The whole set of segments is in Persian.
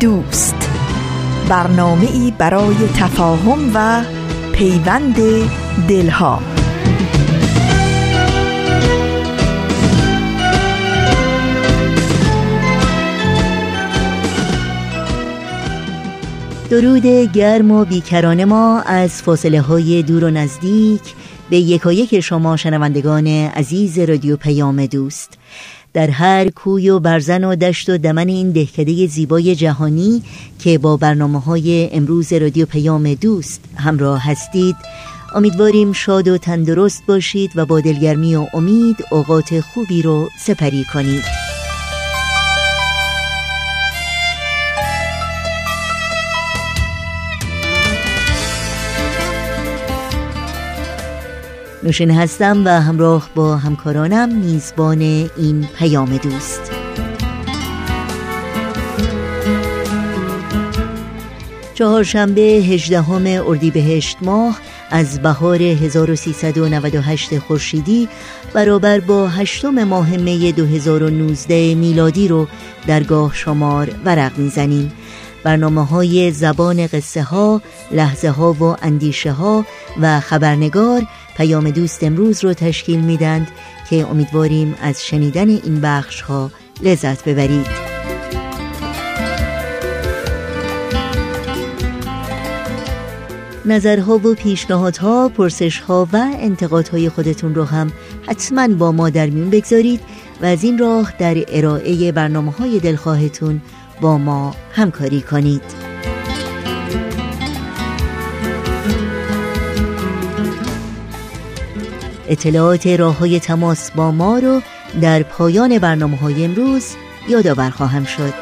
دوست. برنامه ای برای تفاهم و پیوند دلها. درود گرم و بیکران ما از فاصله های دور و نزدیک به یکایک شما شنوندگان عزیز رادیو پیام دوست. در هر کوی و برزن و دشت و دمن این دهکده زیبای جهانی که با برنامه های امروز رادیو پیام دوست همراه هستید. امیدواریم شاد و تندرست باشید و با دلگرمی و امید اوقات خوبی رو سپری کنید. نوشین هستم و همراه با همکارانم میزبان این پیام دوست. چهارشنبه 18 اردیبهشت ماه از بهار 1398 خورشیدی برابر با هشتم ماه می 2019 میلادی رو درگاه شمار ورق می‌زنیم. برنامه های زبان قصه ها، لحظه ها و اندیشه ها و خبرنگار پیام دوست امروز رو تشکیل میدند که امیدواریم از شنیدن این بخش ها لذت ببرید. نظرها و پیشنهادها، پرسشها و انتقادهای خودتون رو هم حتما با ما در میون بگذارید و از این راه در ارائه برنامه های دلخواهتون با ما همکاری کنید. اطلاعات راه های تماس با ما رو در پایان برنامه های امروز یادآور خواهم شد.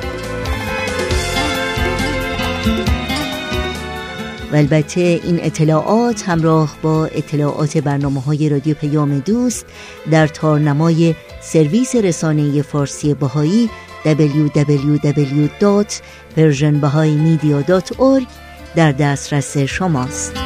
و البته این اطلاعات همراه با اطلاعات برنامه های رادیو پیام دوست در تارنمای سرویس رسانه فارسی بهایی www.persianbahaimedia.org در دسترس شماست.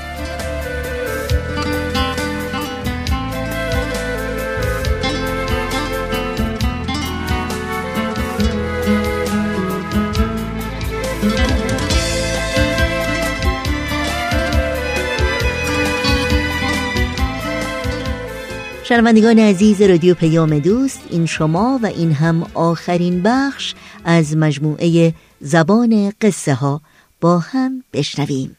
شنوندگان عزیز رادیو پیام دوست این شما و این هم آخرین بخش از مجموعه زبان قصه ها با هم بشنویم.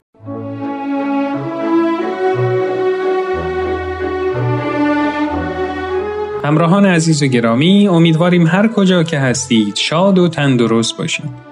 همراهان عزیز و گرامی امیدواریم هر کجا که هستید شاد و تندرست باشید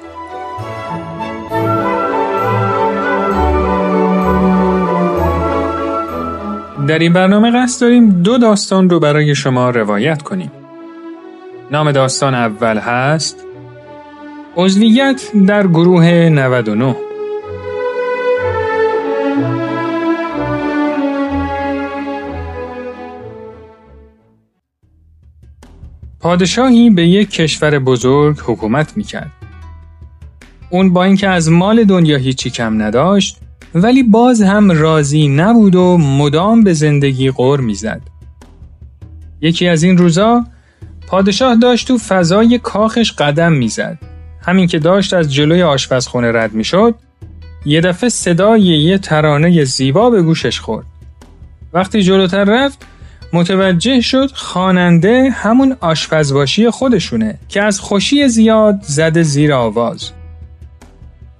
در این برنامه قصد داریم دو داستان رو برای شما روایت کنیم. نام داستان اول هست عضویت در گروه 99 پادشاهی به یک کشور بزرگ حکومت می‌کرد. اون با اینکه از مال دنیا هیچی کم نداشت ولی باز هم راضی نبود و مدام به زندگی غور می‌زد. یکی از این روزا پادشاه داشت تو فضای کاخش قدم می‌زد. همین که داشت از جلوی آشپزخونه رد می‌شد یه دفعه صدای یه ترانه زیبا به گوشش خورد. وقتی جلوتر رفت متوجه شد خواننده همون آشپزباشی خودشونه که از خوشی زیاد زده زیر آواز.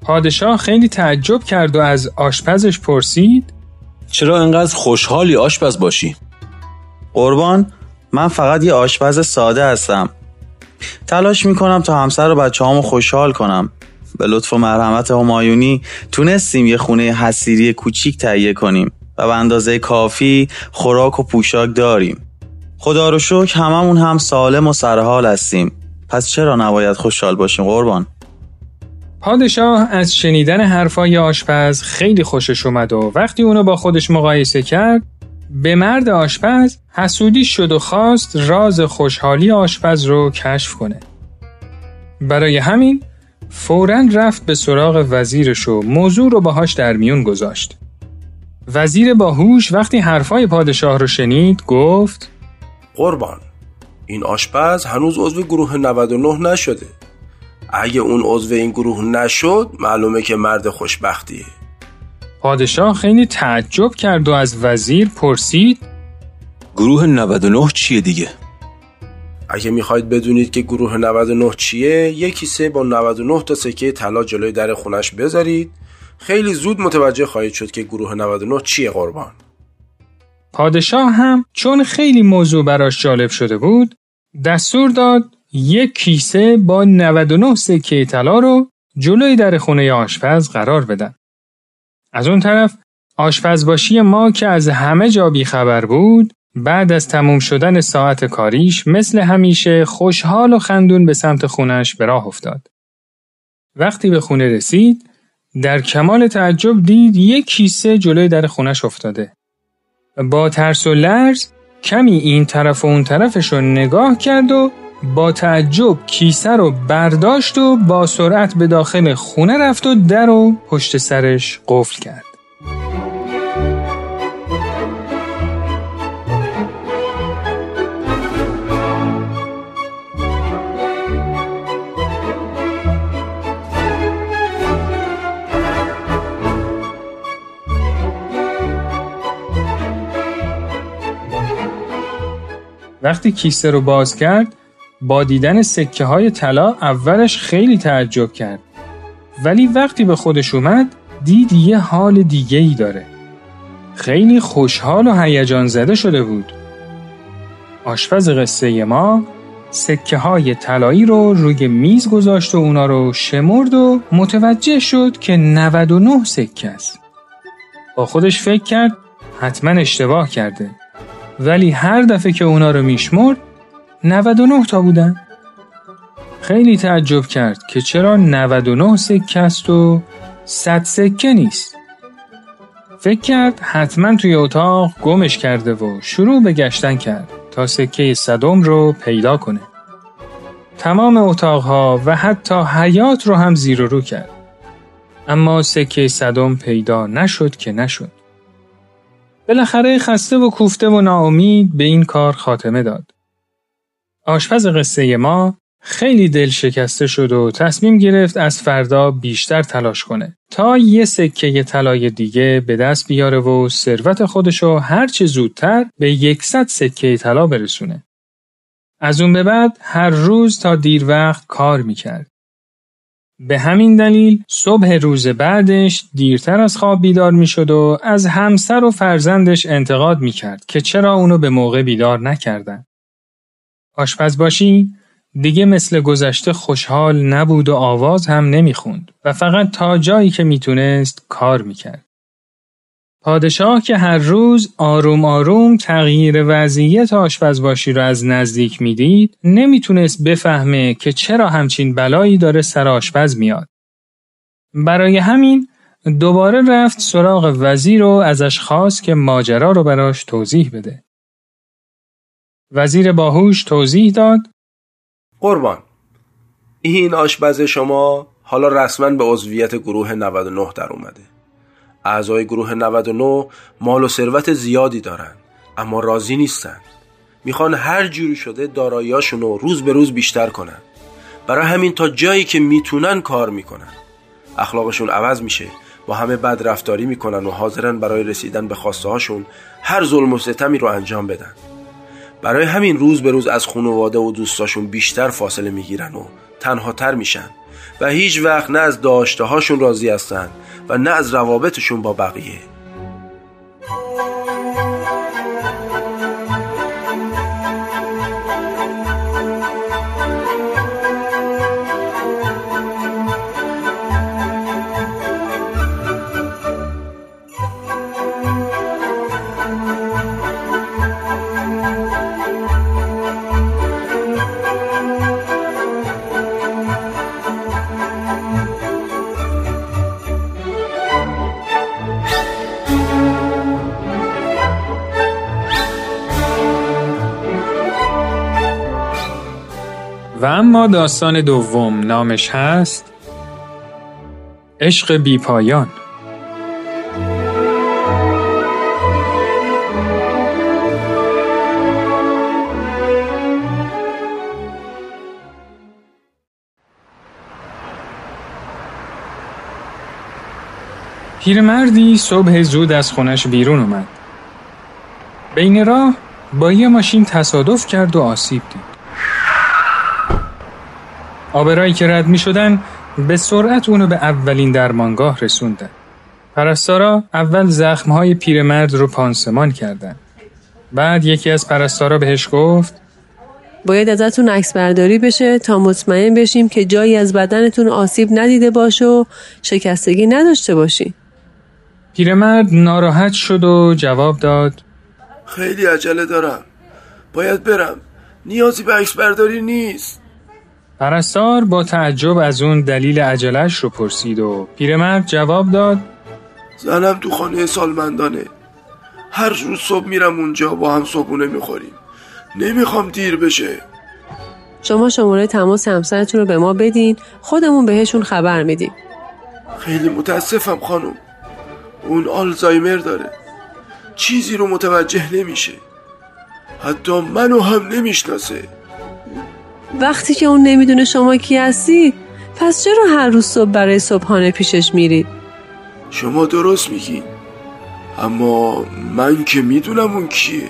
پادشاه خیلی تعجب کرد و از آشپزش پرسید چرا انقدر خوشحالی آشپز باشی؟ قربان من فقط یه آشپز ساده هستم. تلاش می‌کنم تا همسر و بچه هامو خوشحال کنم. به لطف و مرحمت همایونی تونستیم یه خونه حسیری کوچیک تهیه کنیم و به اندازه کافی خوراک و پوشاک داریم. خدا رو شکر هممون هم سالم و سرحال هستیم. پس چرا نباید خوشحال باشیم قربان؟ پادشاه از شنیدن حرفای آشپز خیلی خوشش اومد و وقتی اونو با خودش مقایسه کرد به مرد آشپز حسودی شد و خواست راز خوشحالی آشپز رو کشف کنه. برای همین فورا رفت به سراغ وزیرش و موضوع رو باهاش در میون گذاشت. وزیر باهوش وقتی حرفای پادشاه رو شنید گفت قربان این آشپز هنوز عضو گروه 99 نشده اگه اون عضو این گروه نشد معلومه که مرد خوشبختیه. پادشاه خیلی تعجب کرد و از وزیر پرسید گروه 99 چیه دیگه؟ اگه می‌خواید بدونید که گروه 99 چیه یه کیسه با 99 تا سکه طلا جلوی در خونش بذارید. خیلی زود متوجه خواهید شد که گروه 99 چیه قربان. پادشاه هم چون خیلی موضوع براش جالب شده بود دستور داد یک کیسه با 99 سکه طلا رو جلوی در خونه آشپز قرار بدن. از اون طرف آشپزباشی ما که از همه جا بیخبر بود بعد از تموم شدن ساعت کاریش مثل همیشه خوشحال و خندون به سمت خونش به راه افتاد. وقتی به خونه رسید در کمال تعجب دید یک کیسه جلوی در خونش افتاده. با ترس و لرز کمی این طرف و اون طرفش رو نگاه کرد و با تعجب کیسه رو برداشت و با سرعت به داخل خونه رفت و در و پشت سرش قفل کرد. وقتی کیسه رو باز کرد با دیدن سکه های طلا اولش خیلی تعجب کرد. ولی وقتی به خودش اومد دید یه حال دیگه ای داره. خیلی خوشحال و هیجان زده شده بود. آشپز قصه ما سکه های طلایی رو روی میز گذاشت و اونا رو شمرد و متوجه شد که 99 سکه است. با خودش فکر کرد حتما اشتباه کرده. ولی هر دفعه که اونا رو میشمرد 99 تا بودن. خیلی تعجب کرد که چرا 99 سکه است و 100 سکه نیست. فکر کرد حتما توی اتاق گمش کرده و شروع به گشتن کرد تا سکه صدم رو پیدا کنه. تمام اتاقها و حتی حیات رو هم زیر و رو کرد. اما سکه صدم پیدا نشد که نشد. بالاخره خسته و کوفته و ناامید به این کار خاتمه داد. آشپز قصه ما خیلی دل شکسته شد و تصمیم گرفت از فردا بیشتر تلاش کنه تا یه سکه طلای دیگه به دست بیاره و ثروت خودشو هرچه زودتر به یکصد سکه طلا برسونه. از اون به بعد هر روز تا دیر وقت کار می‌کرد. به همین دلیل صبح روز بعدش دیرتر از خواب بیدار می‌شد و از همسر و فرزندش انتقاد می‌کرد که چرا اونو به موقع بیدار نکردن. آشپز باشی دیگه مثل گذشته خوشحال نبود و آواز هم نمی‌خوند و فقط تا جایی که می‌تونست کار می‌کرد. پادشاه که هر روز آروم آروم تغییر وضعیت آشپزباشی را از نزدیک می‌دید نمی‌تونست بفهمه که چرا همچین بلایی داره سر آشپز میاد. برای همین دوباره رفت سراغ وزیر و ازش خواست که ماجرا رو براش توضیح بده. وزیر باهوش توضیح داد. قربان. این آشپز شما حالا رسما به عضویت گروه 99 در اومده. اعضای گروه 99 مال و ثروت زیادی دارن اما راضی نیستن. می‌خوان هر جوری شده داراییاشون رو روز به روز بیشتر کنن. برای همین تا جایی که می‌تونن کار می‌کنن. اخلاقشون عوض میشه با همه بد رفتاری می‌کنن و حاضرن برای رسیدن به خواسته هاشون هر ظلم و ستمی رو انجام بدن. برای همین روز به روز از خانواده و دوستاشون بیشتر فاصله می‌گیرن و تنها تر میشن و هیچ وقت نه از داشته هاشون راضی هستن و نه از روابطشون با بقیه. و اما داستان دوم نامش هست عشق بی پایان پیرمردی صبح زود از خونش بیرون اومد. بین راه با یه ماشین تصادف کرد و آسیب دید. آبرایی که رد می شدن به سرعت اونو به اولین درمانگاه رسوندن. پرستارا اول زخمهای پیرمرد رو پانسمان کردن. بعد یکی از پرستارا بهش گفت باید ازتون عکس برداری بشه تا مطمئن بشیم که جایی از بدنتون آسیب ندیده باشه و شکستگی نداشته باشی. پیرمرد ناراحت شد و جواب داد خیلی عجله دارم باید برم نیازی به عکس برداری نیست پرستار با تعجب از اون دلیل عجلش رو پرسید و پیرمرد جواب داد زنم تو خانه سالمندانه. هر روز صبح میرم اونجا با هم صبحونه می‌خوریم. نمی‌خوام دیر بشه. شما شماره تماس همسرتون رو به ما بدین خودمون بهشون خبر میدیم. خیلی متاسفم خانم. اون آلزایمر داره. چیزی رو متوجه نمیشه. حتی منو هم نمی‌شناسه. وقتی که اون نمی‌دونه شما کی هستی پس چرا هر روز صبح برای صبحانه پیشش میرید شما درست میگین اما من که می‌دونم اون کیه.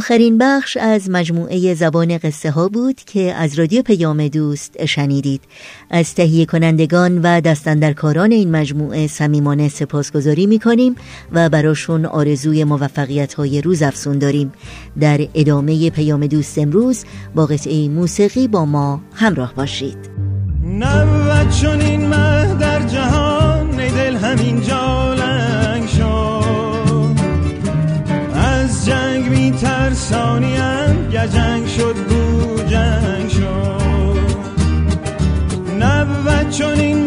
آخرین بخش از مجموعه زبان قصه ها بود که از رادیو پیام دوست شنیدید. از تهیه کنندگان و دستندرکاران این مجموعه صمیمانه سپاسگزاری می کنیم و براشون آرزوی موفقیت های روز افسون داریم. در ادامه پیام دوست امروز با قطعه موسیقی با ما همراه باشید. نبود چون این مه در جهان دل همین جالنگ می ترسانیم گجنگ شد بو جنگ شد. نبود چون این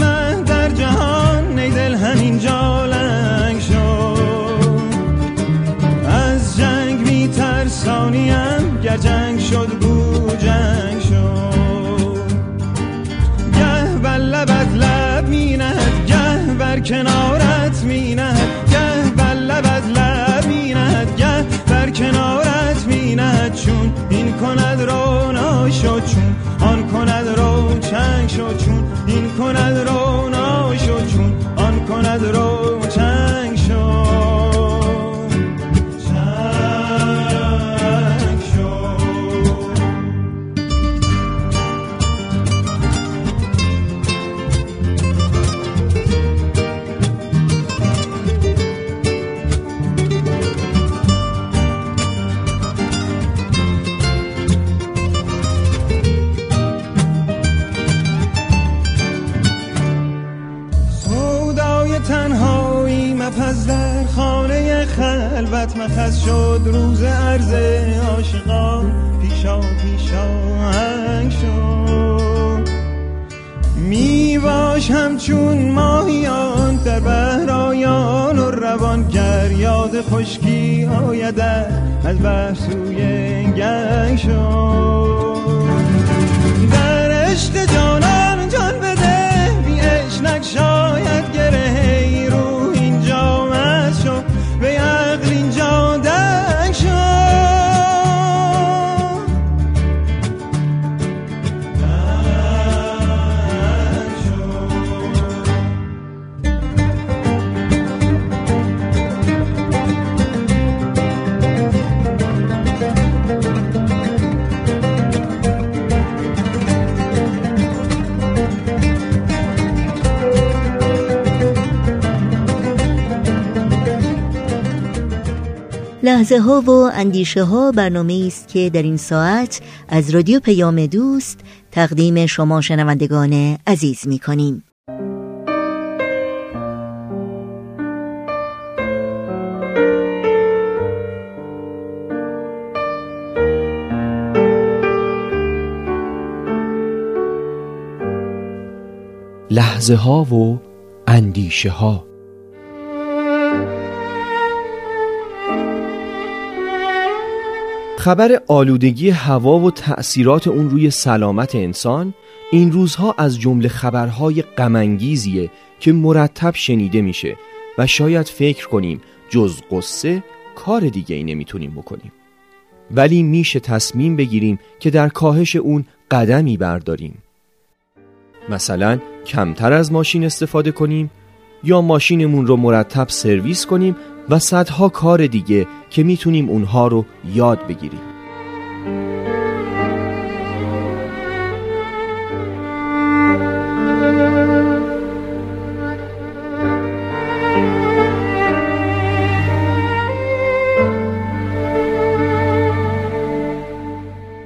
کند رو ناشو چون آن کند رو چنگ شو چون این کند رو مخص شد روز عرض عاشقان پیشا پیشا شد. می باش همچون ماهیان در بهرایان و روان یاد خشکی آید از بر سوی گنگ شد. در عشق جانان جان بده بی عشق شاید گره رو لحظه ها و اندیشه ها برنامه است که در این ساعت از رادیو پیام دوست تقدیم شما شنوندگان عزیز می کنیم. لحظه ها و اندیشه ها خبر آلودگی هوا و تأثیرات اون روی سلامت انسان این روزها از جمله خبرهای غمانگیزیه که مرتب شنیده میشه و شاید فکر کنیم جز قصه کار دیگه ای نمی‌تونیم بکنیم. ولی میشه تصمیم بگیریم که در کاهش اون قدمی برداریم. مثلا کمتر از ماشین استفاده کنیم یا ماشینمون رو مرتب سرویس کنیم و صدها کار دیگه که می‌تونیم اونها رو یاد بگیریم.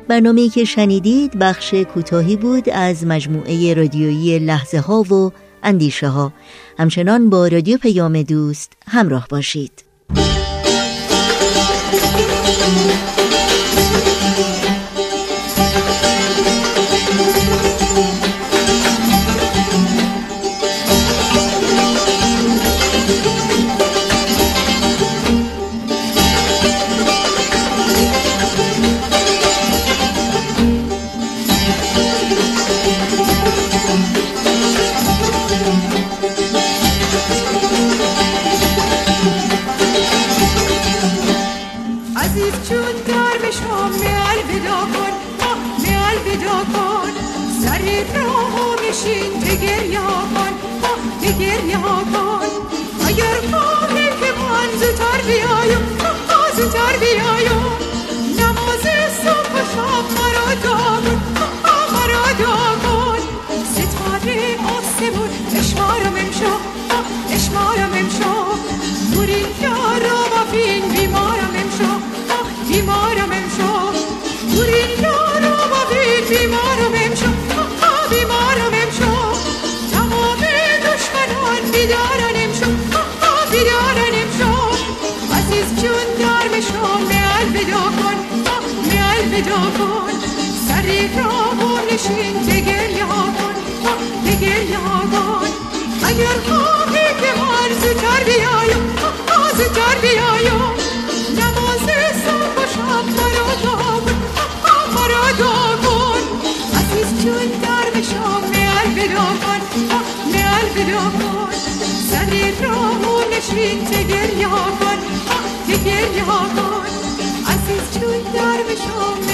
برنامه که شنیدید بخش کوتاهی بود از مجموعه رادیویی لحظه ها و اندیشه ها. همچنان با رادیو پیام دوست همراه باشید. عزیز چون در بشم میال ودا کن. میال ودا کن. سری راهو میشین بگریا کن. بگریا کن. اگر خواهی که من بیایم زودتر بیایم. نماز صبح و شب مرا آه آه مرا دامون ستاره آسمون اشمارم امشو آه اشمارم تگریا کن آه تگریا کن اگر خواهی که من زودتر بیایم آه زودتر بیایم نماز صبح و شب مرا آه مرا دامون عزیز جون در بشم میال ودا کن میال ودا کن سری راهو نشین تگریا کن آه تگریا کن عزیز جون در بشم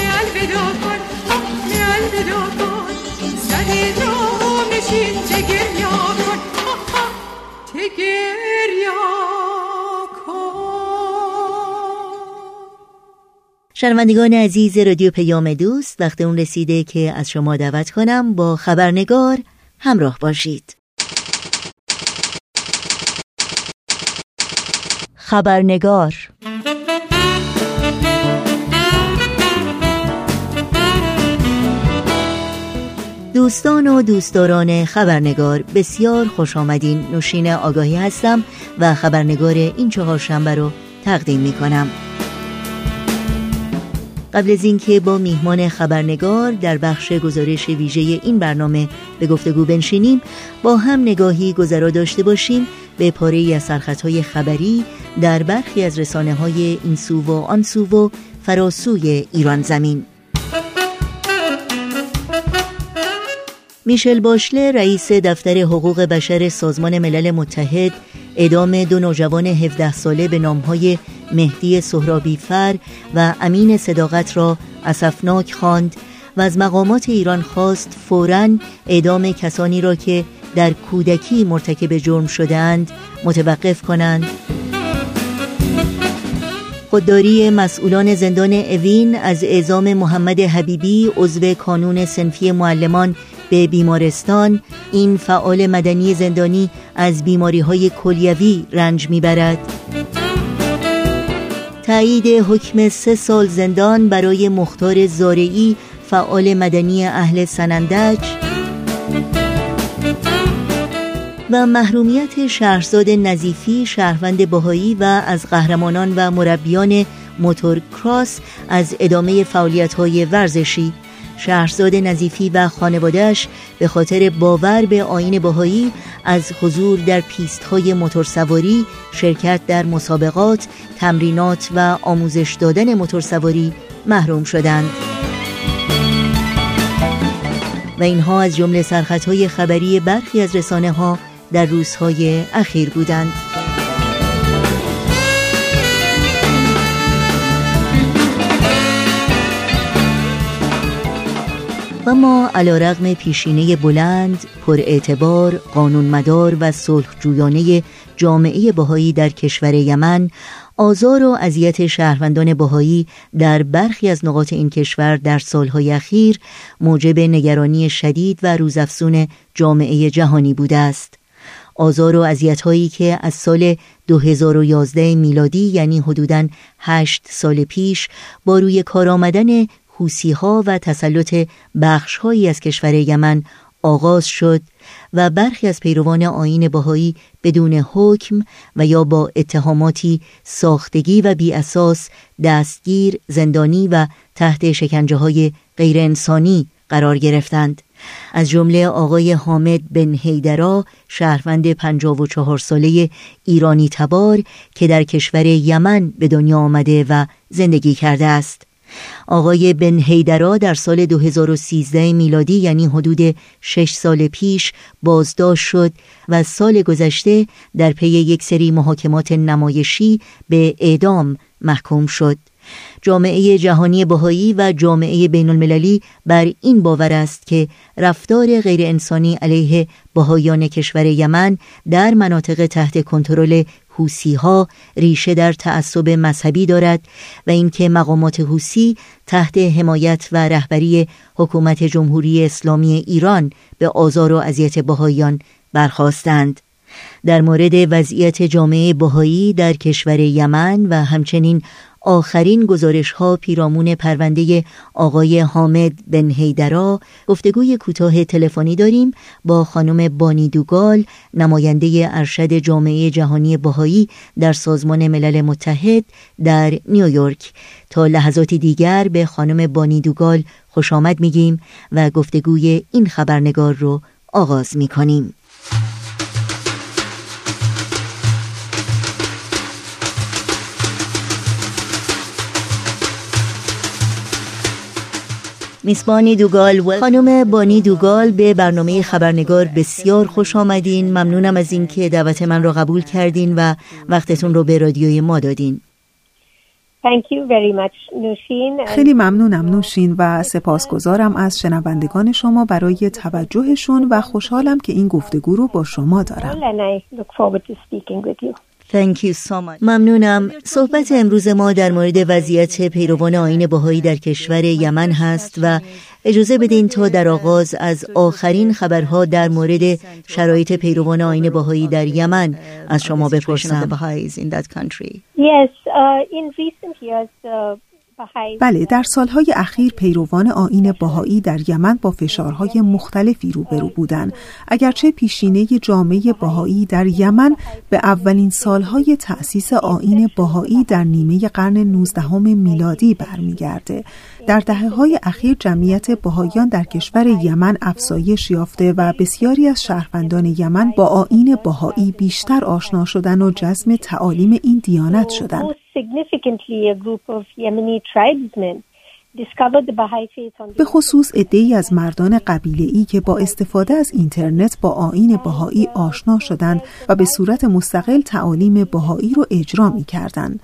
شنوندگان عزیز رادیو پیام دوست وقت اون رسیده که از شما دعوت کنم با خبرنگار همراه باشید. خبرنگار دوستان و دوستداران خبرنگار بسیار خوش آمدین. نوشین آگاهی هستم و خبرنگار این چهار شنبه رو تقدیم می کنم قبل از اینکه با میهمان خبرنگار در بخش گزارش ویژه این برنامه به گفتگو بنشینیم با هم نگاهی گذرا داشته باشیم به پاره از سرخطهای خبری در برخی از رسانه های این سو و آن سو و فراسوی ایران زمین. میشل باشله رئیس دفتر حقوق بشر سازمان ملل متحد ادام دو نوجوان 17 ساله به نامهای مهدی سهرابی فر و امین صداقت را اسفناک خواند و از مقامات ایران خواست فوراً اعدام کسانی را که در کودکی مرتکب جرم شدهاند متوقف کنند. خودداری مسئولان زندان اوین از اعزام محمد حبیبی عضو کانون سنفی معلمان به بیمارستان. این فعال مدنی زندانی از بیماری های کلیوی رنج می‌برد. تایید حکم سه سال زندان برای مختار زارعی فعال مدنی اهل سنندج. و محرومیت شهرزاد نظیفی شهروند باهایی و از قهرمانان و مربیان موتور کراس از ادامه فعالیت های ورزشی. شهرزاد نظیفی و خانوادهش به خاطر باور به آین باهایی از حضور در پیست های موتورسواری شرکت در مسابقات تمرینات و آموزش دادن موتورسواری محروم شدند. و اینها از جمله سرخطهای خبری برخی از رسانه ها در روزهای اخیر بودند و ما علا رغم پیشینه بلند، پر اعتبار، قانون مدار و صلح جویانه جامعه بهایی در کشور یمن آزار و اذیت شهروندان بهایی در برخی از نقاط این کشور در سالهای اخیر موجب نگرانی شدید و روزافزون جامعه جهانی بوده است. آزار و اذیت‌هایی که از سال 2011 میلادی یعنی حدوداً 8 سال پیش با روی کار آمدن حوسی ها و تسلط بخش هایی از کشور یمن آغاز شد و برخی از پیروان آین باهایی بدون حکم و یا با اتهاماتی ساختگی و بی اساس دستگیر، زندانی و تحت شکنجه های غیر انسانی قرار گرفتند. از جمله آقای حامد بن هیدرا شهروند 54 ساله ایرانی تبار که در کشور یمن به دنیا آمده و زندگی کرده است. آقای بن هیدرا در سال 2013 میلادی یعنی حدود 6 سال پیش بازداشت شد و سال گذشته در پی یک سری محاکمات نمایشی به اعدام محکوم شد جامعه جهانی بهایی و جامعه بین المللی بر این باور است که رفتار غیر انسانی علیه بهایان کشور یمن در مناطق تحت کنترل حوسی ها ریشه در تعصب مذهبی دارد و اینکه مقامات حوسی تحت حمایت و رهبری حکومت جمهوری اسلامی ایران به آزار و اذیت بهاییان برخواستند در مورد وضعیت جامعه بهایی در کشور یمن و همچنین آخرین گزارش ها پیرامون پرونده آقای حامد بن هیدرا گفتگوی کوتاه تلفنی داریم با خانم بانی دوگال نماینده ارشد جامعه جهانی بهایی در سازمان ملل متحد در نیویورک. تا لحظاتی دیگر به خانم بانی دوگال خوش آمد میگیم و گفتگوی این خبرنگار رو آغاز می‌کنیم. میس بانی دوگال و خانم بانی دوگال به برنامه خبرنگار بسیار خوش آمدین ممنونم از اینکه دعوت من را قبول کردین و وقتتون رو به رادیوی ما دادین Thank you very much, نوشین. خیلی ممنونم نوشین و سپاسگزارم از شنوندگان شما برای توجهشون و خوشحالم که این گفتگو رو با شما دارم. Thank you so much. ممنونم. صحبت امروز ما در مورد وضعیت پیروان آین بهایی در کشور یمن هست و اجازه بدین تا در آغاز از آخرین خبرها در مورد شرایط پیروان آین بهایی در یمن از شما بپرسم. Yes, uh, in recent years, uh, بله در سالهای اخیر پیروان آین باهایی در یمن با فشارهای مختلفی روبرو بودند. اگرچه پیشینه جامعه باهایی در یمن به اولین سالهای تأسیس آین باهایی در نیمه قرن 19 میلادی برمیگرده. در دهه های اخیر جمعیت بهاییان در کشور یمن افزایش یافته و بسیاری از شهروندان یمن با آین بهایی بیشتر آشنا شدن و جزم تعالیم این دیانت شدند. به خصوص ای از مردان قبیله ای که با استفاده از اینترنت با آین بهایی آشنا شدند و به صورت مستقل تعالیم بهایی رو اجرا می کردند.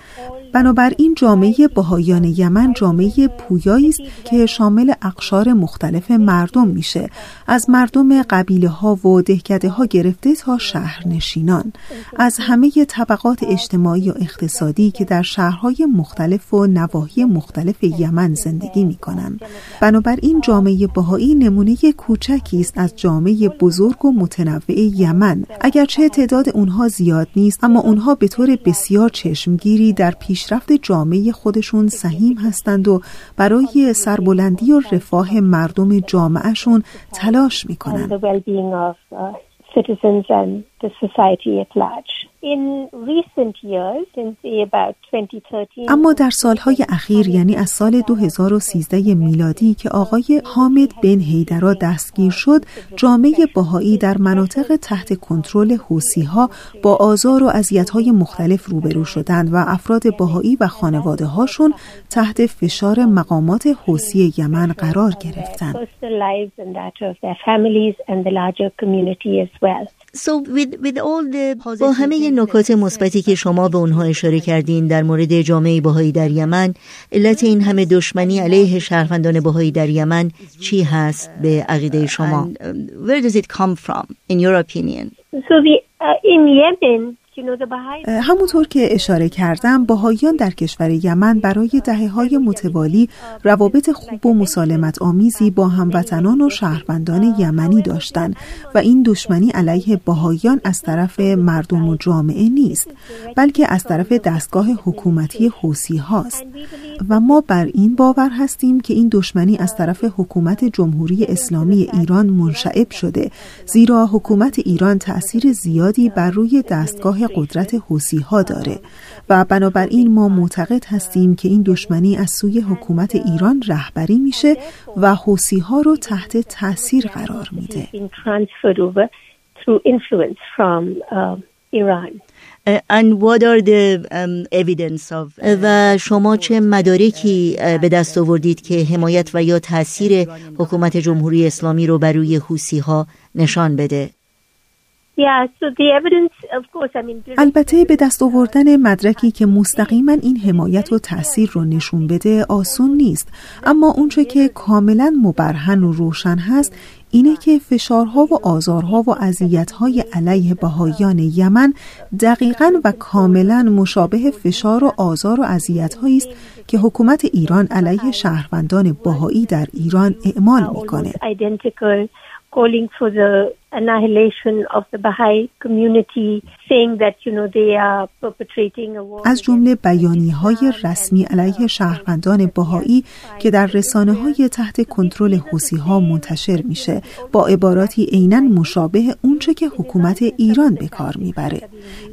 بنابراین جامعه بهایان یمن جامعه پویایی است که شامل اقشار مختلف مردم میشه. از مردم قبیله ها و دهکده ها گرفته تا شهرنشینان. از همه طبقات اجتماعی و اقتصادی که در شهرهای مختلف و نواحی مختلف یمن زندگی می کنند. بنابراین جامعه بهایی نمونه کوچکی است از جامعه بزرگ و متنوع یمن. اگرچه تعداد اونها زیاد نیست اما اونها به طور بسیار چشمگیری در پیشرفت جامعه خودشون سهیم هستند و برای سربلندی و رفاه مردم جامعهشون تلاش می‌کنند. اما در سالهای اخیر یعنی از سال 2013 میلادی که آقای حامد بن هیدرا دستگیر شد جامعه باهایی در مناطق تحت کنترل حوسی ها با آزار و اذیت های مختلف روبرو شدند و افراد باهایی و خانواده هاشون تحت فشار مقامات حوسی یمن قرار گرفتند. با همه نکات مثبتی که شما به اونها اشاره کردین در مورد جامعه بهایی در یمن علت این همه دشمنی علیه شهروندان بهایی در یمن چی هست به عقیده شما؟ Where does it come from in your opinion? So the, uh, in Yemen همونطور که اشاره کردم باهایان در کشور یمن برای دهه های متوالی روابط خوب و مسالمت آمیزی با هموطنان و شهروندان یمنی داشتند و این دشمنی علیه باهایان از طرف مردم و جامعه نیست بلکه از طرف دستگاه حکومتی حوسی هاست. و ما بر این باور هستیم که این دشمنی از طرف حکومت جمهوری اسلامی ایران منشعب شده زیرا حکومت ایران تأثیر زیادی بر روی دستگاه قدرت حوسی ها داره. و بنابراین ما معتقد هستیم که این دشمنی از سوی حکومت ایران رهبری میشه و حوسی ها رو تحت تاثیر قرار میده. و شما چه مدارکی به دست آوردید که حمایت و یا تاثیر حکومت جمهوری اسلامی رو بر روی حوسی ها نشان بده؟ البته به دست آوردن مدرکی که مستقیما این حمایت و تاثیر رو نشون بده آسون نیست اما اونچه که کاملا مبرهن و روشن هست اینه که فشارها و آزارها و اذیت‌های علیه بهایان یمن دقیقا و کاملا مشابه فشار و آزار و اذیت‌هایی است که حکومت ایران علیه شهروندان بهایی در ایران اعمال می‌کنه. calling for the annihilation of the Baha'i community, saying that you know they are perpetrating a war. از جمله بیانی های رسمی علیه شهروندان بهایی که در رسانه های تحت کنترل حوسی ها منتشر میشه با عباراتی عینا مشابه اونچه که حکومت ایران به کار می‌بره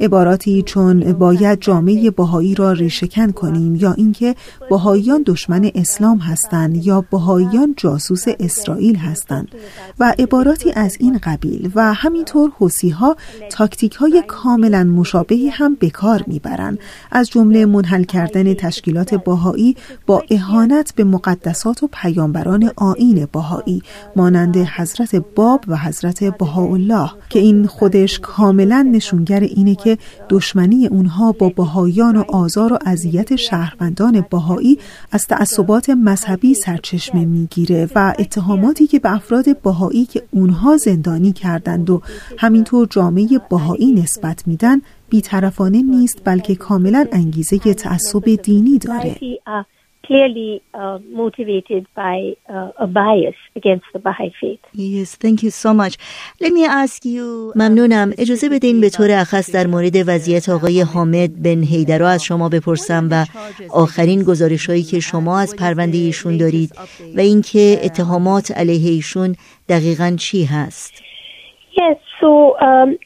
عباراتی چون باید جامعه بهایی را ریشهکن کنیم یا اینکه بهاییان دشمن اسلام هستند یا بهاییان جاسوس اسرائیل هستند و عباراتی از این قبیل و همینطور حوسی ها تاکتیک های کاملا مشابهی هم به کار می‌برند. از جمله منحل کردن تشکیلات باهایی با اهانت به مقدسات و پیامبران آین باهایی مانند حضرت باب و حضرت بهاءالله که این خودش کاملا نشونگر اینه که دشمنی اونها با باهایان و آزار و اذیت شهروندان باهایی از تعصبات مذهبی سرچشمه می‌گیره و اتهاماتی که به افراد باهایی که اونها زندانی کردند و همینطور جامعه باهایی نسبت میدن بیطرفانه نیست بلکه کاملا انگیزه تعصب دینی داره clearly uh, motivated by uh, a bias against the Baha'i faith. Yes, thank you so much. Let me ask you ممنونم اجازه بدین به طور اخص در مورد وضعیت آقای حامد بن هیدرا از شما بپرسم و آخرین گزارش هایی که شما از پرونده ایشون دارید و اینکه اتهامات علیه ایشون دقیقا چی هست Yes, um,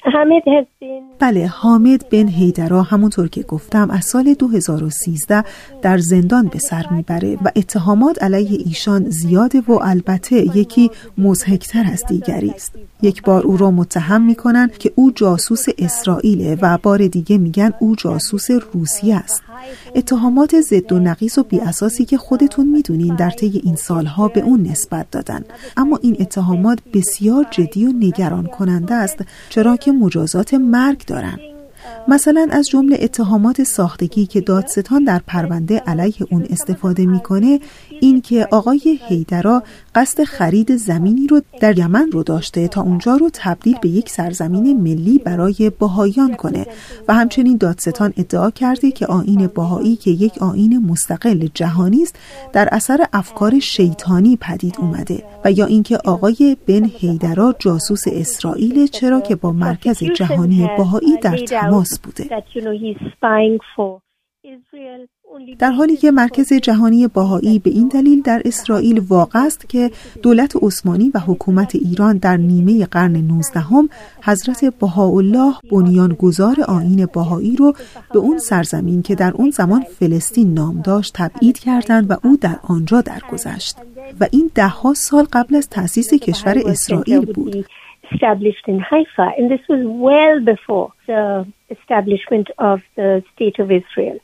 بله حامد بن هیدرا همونطور که گفتم از سال 2013 در زندان به سر می‌بره و اتهامات علیه ایشان زیاده و البته یکی مزهکتر از دیگری است. یک بار او را متهم می‌کنن که او جاسوس اسرائیله و بار دیگه میگن او جاسوس روسیه است. اتهامات ضد و نقیص و بیاساسی که خودتون می‌دونین در طی این سالها به اون نسبت دادن. اما این اتهامات بسیار جدی و نگران کننده است چرا که مجازات مرگ دارن. مثلا از جمله اتهامات ساختگی که دادستان در پرونده علیه اون استفاده می‌کنه این که آقای هیدرا قصد خرید زمینی رو در یمن رو داشته تا اونجا رو تبدیل به یک سرزمین ملی برای باهایان کنه. و همچنین دادستان ادعا کرده که آین باهایی که یک آین مستقل جهانی است در اثر افکار شیطانی پدید اومده. و یا اینکه آقای بن هیدرا جاسوس اسرائیل چرا که با مرکز جهانی باهایی در تماس بوده that you know he's spying for Israel. Only در حالی که مرکز جهانی باهایی به این دلیل در اسرائیل واقع است که دولت عثمانی و حکومت ایران در نیمه قرن 19 هم حضرت بهاءالله بنیانگذار آیین باهایی رو به اون سرزمین که در اون زمان فلسطین نام داشت تبعید کردند و او در آنجا درگذشت و این دهها سال قبل از تأسیس کشور اسرائیل بود established in Haifa, and this was well before the establishment of the state of Israel.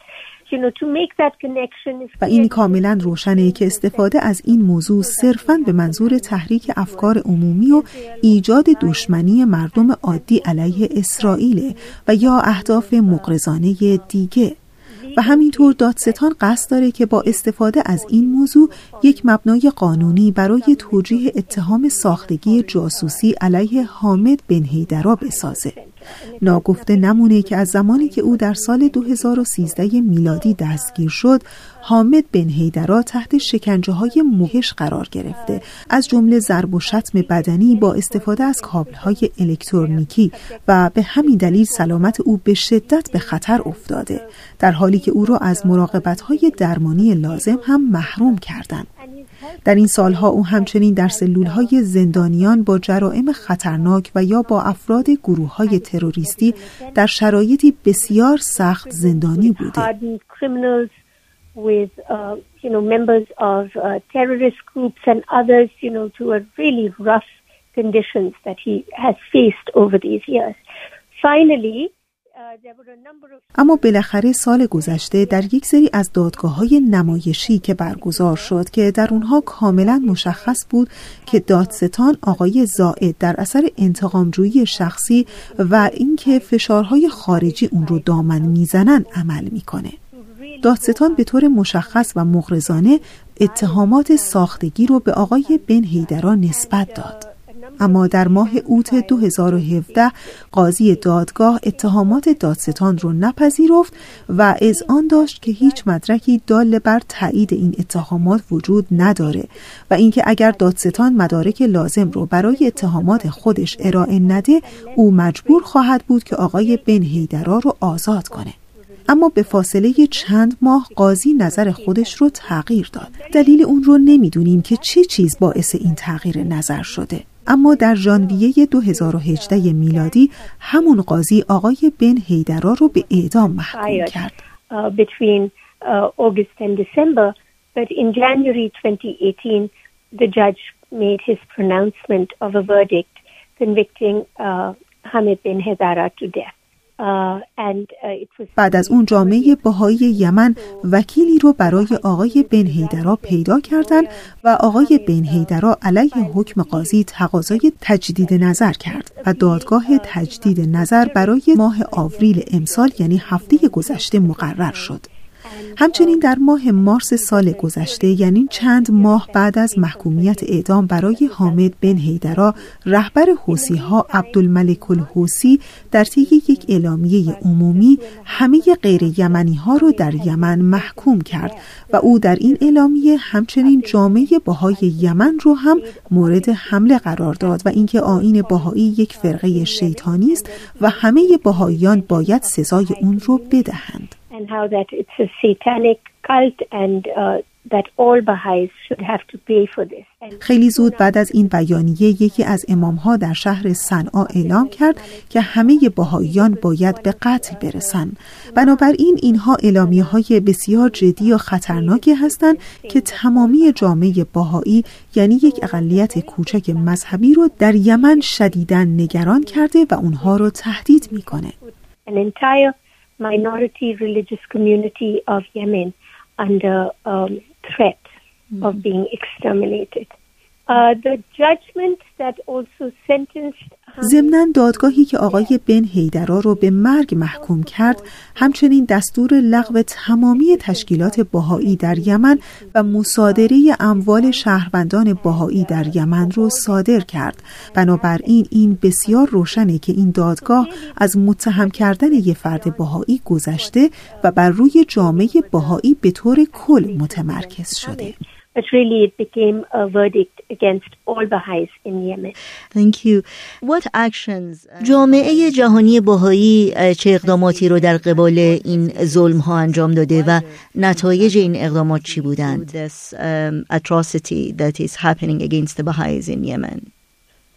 و این کاملا روشنه که استفاده از این موضوع صرفاً به منظور تحریک افکار عمومی و ایجاد دشمنی مردم عادی علیه اسرائیل و یا اهداف مقرزانه دیگه و همینطور دادستان قصد داره که با استفاده از این موضوع یک مبنای قانونی برای توجیه اتهام ساختگی جاسوسی علیه حامد بن هیدرا بسازه. ناگفته نمونه که از زمانی که او در سال 2013 میلادی دستگیر شد حامد بن هیدرا تحت شکنجه های موهش قرار گرفته. از جمله ضرب و شتم بدنی با استفاده از کابل های الکترونیکی و به همین دلیل سلامت او به شدت به خطر افتاده در حالی که او را از مراقبت های درمانی لازم هم محروم کردند. در این سالها او همچنین در سلول های زندانیان با جرائم خطرناک و یا با افراد گروه های تروریستی در شرایطی بسیار سخت زندانی بوده. With uh, you know members of uh, terrorist groups and others you know to a really rough conditions that he has faced over these years. Finally, uh, اما بالاخره سال گذشته در یک سری از دادگاه های نمایشی که برگزار شد که در اونها کاملا مشخص بود که دادستان آقای زائد در اثر انتقامجویی شخصی و اینکه فشارهای خارجی اون رو دامن می‌زنن عمل می‌کنه دادستان به طور مشخص و مغرضانه اتهامات ساختگی رو به آقای بن هیدرا نسبت داد. اما در ماه اوت 2017 قاضی دادگاه اتهامات دادستان رو نپذیرفت و از آن داشت که هیچ مدرکی دال بر تایید این اتهامات وجود نداره و اینکه اگر دادستان مدارک لازم رو برای اتهامات خودش ارائه نده او مجبور خواهد بود که آقای بن هیدرا رو آزاد کنه. اما به فاصله چند ماه قاضی نظر خودش رو تغییر داد. دلیل اون رو نمی‌دونیم که چه چیز باعث این تغییر نظر شده. اما در ژانویه 2018 میلادی همون قاضی آقای بن هیدرا رو به اعدام محکوم کرد. between August and December, but in January 2018, the judge made his pronouncement of a verdict convicting uh, Hamid bin Hedara to death. Uh, uh, بعد از اون جامعه بهایی یمن وکیلی رو برای آقای بن هیدرا پیدا کردن و آقای بن هیدرا علیه حکم قاضی تقاضای تجدید نظر کرد و دادگاه تجدید نظر برای ماه آوریل امسال یعنی هفته گذشته مقرر شد. همچنین در ماه مارس سال گذشته یعنی چند ماه بعد از محکومیت اعدام برای حامد بن هیدرا رهبر حوسی ها عبدالملک الحوسی در طی یک اعلامیه عمومی همه غیر یمنی ها رو در یمن محکوم کرد و او در این اعلامیه همچنین جامعه باهای یمن رو هم مورد حمله قرار داد و اینکه آین باهایی یک فرقه شیطانی است و همه باهاییان باید سزای اون رو بدهند. And how that it's a satanic cult and uh, that all Baha'is should have to pay for this. خیلی زود بعد از این بیانیه یکی از امامها در شهر صنعا اعلام کرد که همه باهاییان باید به قتل برسن بنابراین اینها اعلامیه های بسیار جدی و خطرناکی هستند که تمامی جامعه باهایی یعنی یک اقلیت کوچک مذهبی رو در یمن شدیداً نگران کرده و اونها رو تهدید می‌کنه minority religious community of Yemen under um, threat of being exterminated. Uh, the judgment that also sentenced ضمنا دادگاهی که آقای بن هیدرا رو به مرگ محکوم کرد همچنین دستور لغو تمامی تشکیلات باهایی در یمن و مصادره اموال شهروندان باهایی در یمن رو صادر کرد. بنابراین این بسیار روشنه که این دادگاه از متهم کردن یه فرد باهایی گذشته و بر روی جامعه باهایی به طور کل متمرکز شده. But really it became a verdict against all Baha'is in Yemen. Thank you. What actions جامعه جهانی باهایی چه اقداماتی رو در قبال این ظلم ها انجام داده و نتایج این اقدامات چی بودند؟ This um, atrocity that is happening against the Baha'is in Yemen.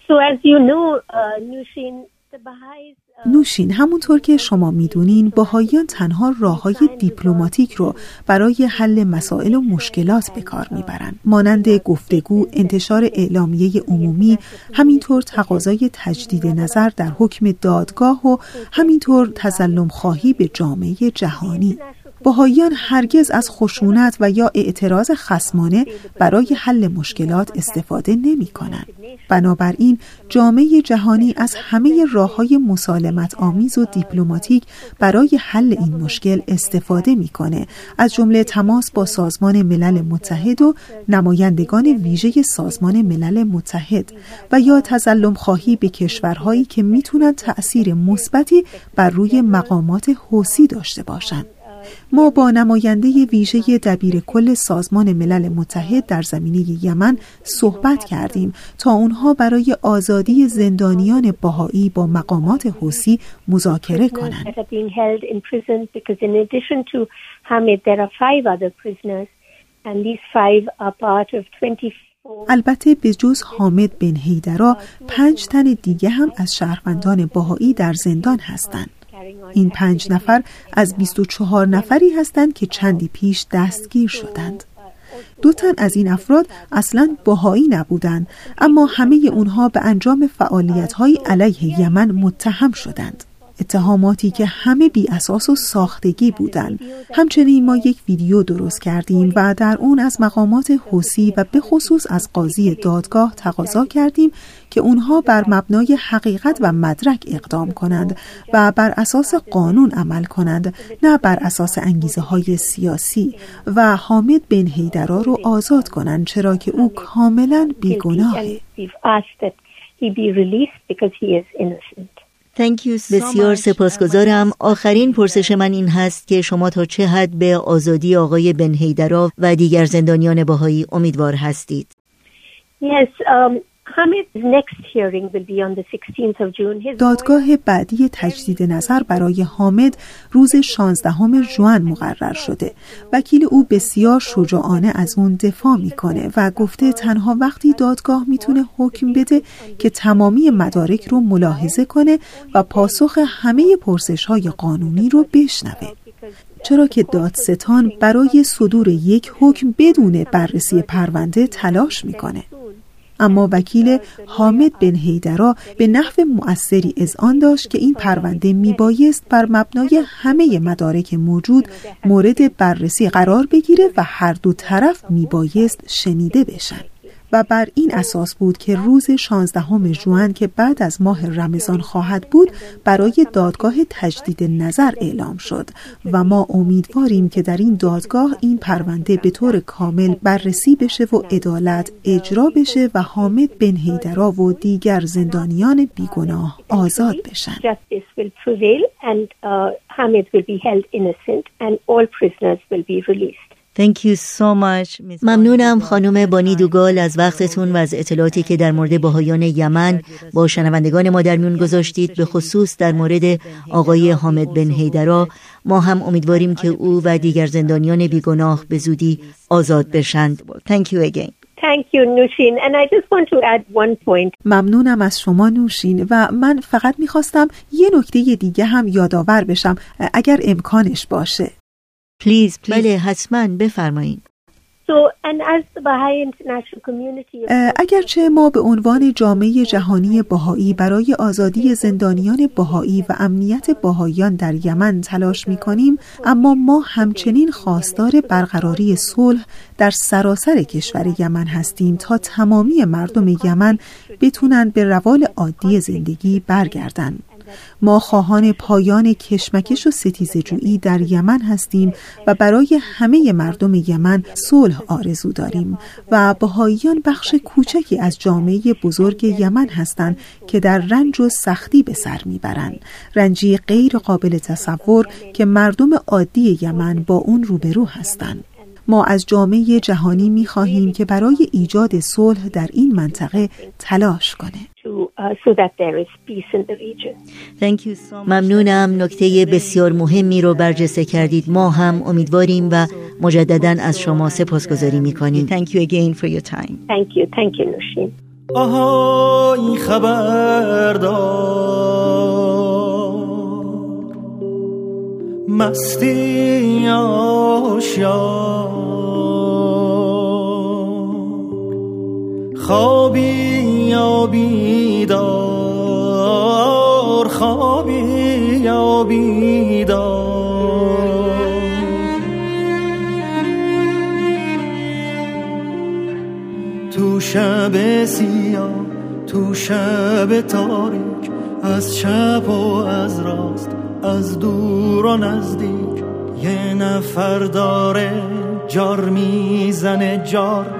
So as you know, uh, Nushin, the Baha'is نوشین همونطور که شما می‌دونین باهاییان تنها راه های دیپلماتیک رو برای حل مسائل و مشکلات به کار می‌برن. مانند گفتگو انتشار اعلامیه عمومی همینطور تقاضای تجدید نظر در حکم دادگاه و همینطور تظلم خواهی به جامعه جهانی. باهاییان هرگز از خشونت و یا اعتراض خسمانه برای حل مشکلات استفاده نمی کنند. بنابراین جامعه جهانی از همه راه های مسالمت آمیز و دیپلماتیک برای حل این مشکل استفاده می‌کنه از جمله تماس با سازمان ملل متحد و نمایندگان ویژه سازمان ملل متحد و یا تظلم خواهی به کشورهایی که می‌تونن تأثیر مثبتی بر روی مقامات حوسی داشته باشند. ما با نماینده ویژه دبیر کل سازمان ملل متحد در زمینه یمن صحبت کردیم تا اونها برای آزادی زندانیان باهایی با مقامات حوسی مذاکره کنند. that are being held in prison because in addition to Hamid there are five other prisoners and these five are part of 24 البته به جز حامد بن هیدرا پنج تن دیگه هم از شهروندان باهایی در زندان هستند. این پنج نفر از 24 نفری هستند که چندی پیش دستگیر شدند. دو تن از این افراد اصلا باهایی نبودند اما همه اونها به انجام فعالیت های علیه یمن متهم شدند. اتهاماتی که همه بی اساس و ساختگی بودند. همچنین ما یک ویدیو درست کردیم و در اون از مقامات حوسی و به خصوص از قاضی دادگاه تقاضا کردیم که اونها بر مبنای حقیقت و مدرک اقدام کنند و بر اساس قانون عمل کنند نه بر اساس انگیزه های سیاسی و حامد بن هیدرا رو آزاد کنند چرا که او کاملا بیگناهه بسیار سپاسگزارم. آخرین پرسش من این هست که شما تا چه حد به آزادی آقای بن و دیگر زندانیان باهایی امیدوار هستید؟ Yes, um, Hamid's next hearing will be on the 16th of June. His دادگاه بعدی تجدید نظر برای حامد روز 16 ژوئن مقرر شده. وکیل او بسیار شجاعانه از اون دفاع می‌کنه و گفته تنها وقتی دادگاه می‌تونه حکم بده که تمامی مدارک رو ملاحظه کنه و پاسخ همه پرسش های قانونی رو بشنوه. چرا که دادستان برای صدور یک حکم بدون بررسی پرونده تلاش می‌کنه. اما وکیل حامد بن هیدرا به نحو مؤثری آن داشت که این پرونده میبایست بر مبنای همه مدارک موجود مورد بررسی قرار بگیره و هر دو طرف میبایست شنیده بشن. و بر این اساس بود که روز 16 ژوئن که بعد از ماه رمضان خواهد بود برای دادگاه تجدید نظر اعلام شد و ما امیدواریم که در این دادگاه این پرونده به طور کامل بررسی بشه و عدالت اجرا بشه و حامد بن هیدرا و دیگر زندانیان بیگناه آزاد بشن. Thank you so much. ممنونم خانم بانی دوگال از وقتتون و از اطلاعاتی که در مورد باهایان یمن با شنوندگان ما در میون گذاشتید به خصوص در مورد آقای حامد بن هیدرا ما هم امیدواریم که او و دیگر زندانیان بیگناه به زودی آزاد بشند. Thank you again. Thank you, Nushin. And I just want to add one point. ممنونم از شما نوشین و من فقط می‌خواستم یه نکته دیگه هم یادآور بشم اگر امکانش باشه پلیز بله حتما. بفرمایید So, and as the Baha'i International Community, اه، اگرچه ما به عنوان جامعه جهانی باهایی برای آزادی زندانیان باهایی و امنیت باهایان در یمن تلاش می کنیم اما ما همچنین خواستار برقراری صلح در سراسر کشور یمن هستیم تا تمامی مردم یمن بتونن به روال عادی زندگی برگردند. ما خواهان پایان کشمکش و ستیزجویی در یمن هستیم و برای همه مردم یمن صلح آرزو داریم و بهاییان بخش کوچکی از جامعه بزرگ یمن هستند که در رنج و سختی به سر می‌برند رنجی غیر قابل تصور که مردم عادی یمن با اون روبرو هستند ما از جامعه جهانی می خواهیم که برای ایجاد صلح در این منطقه تلاش کنه. ممنونم. نکته بسیار مهمی رو برجسته کردید. ما هم امیدواریم و مجددا از شما سپاسگزاری می‌کنیم. می‌کنیم Thank you again for your time. Thank you, thank you Nushin آها این خبردار. مستی آشان خوابی یا بیدار خوابی یا بیدار. تو شب سیاه تو شب تاریک از چپ و از راست از دور و نزدیک یه نفر داره جار می‌زنه جار.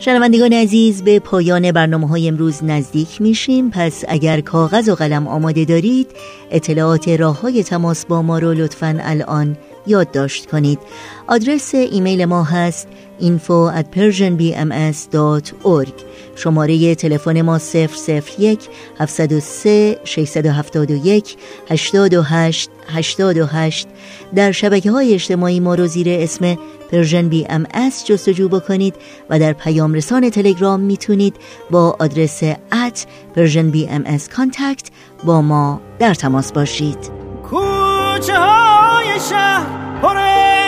شنوندگان عزیز به پایان برنامه های امروز نزدیک میشیم. پس اگر کاغذ و قلم آماده دارید اطلاعات راه های تماس با ما رو لطفا الان یادداشت کنید. آدرس ایمیل ما هست info at persianbms.org شماره تلفن ما 001 703 671 828 828 در شبکه های اجتماعی ما رو زیر اسم Persian BMS جستجو بکنید و در پیام رسان تلگرام می‌تونید با آدرس at Persian BMS contact با ما در تماس باشید. کوچه های شهر پره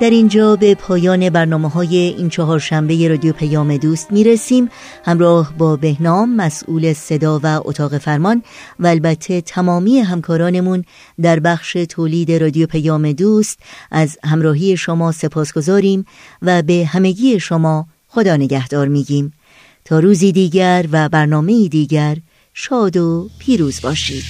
در اینجا به پایان برنامه های این چهار شنبه رادیو پیام دوست می رسیم همراه با بهنام مسئول صدا و اتاق فرمان و البته تمامی همکارانمون در بخش تولید رادیو پیام دوست از همراهی شما سپاسگزاریم و به همگی شما خدا نگهدار میگیم. تا روزی دیگر و برنامه دیگر شاد و پیروز باشید.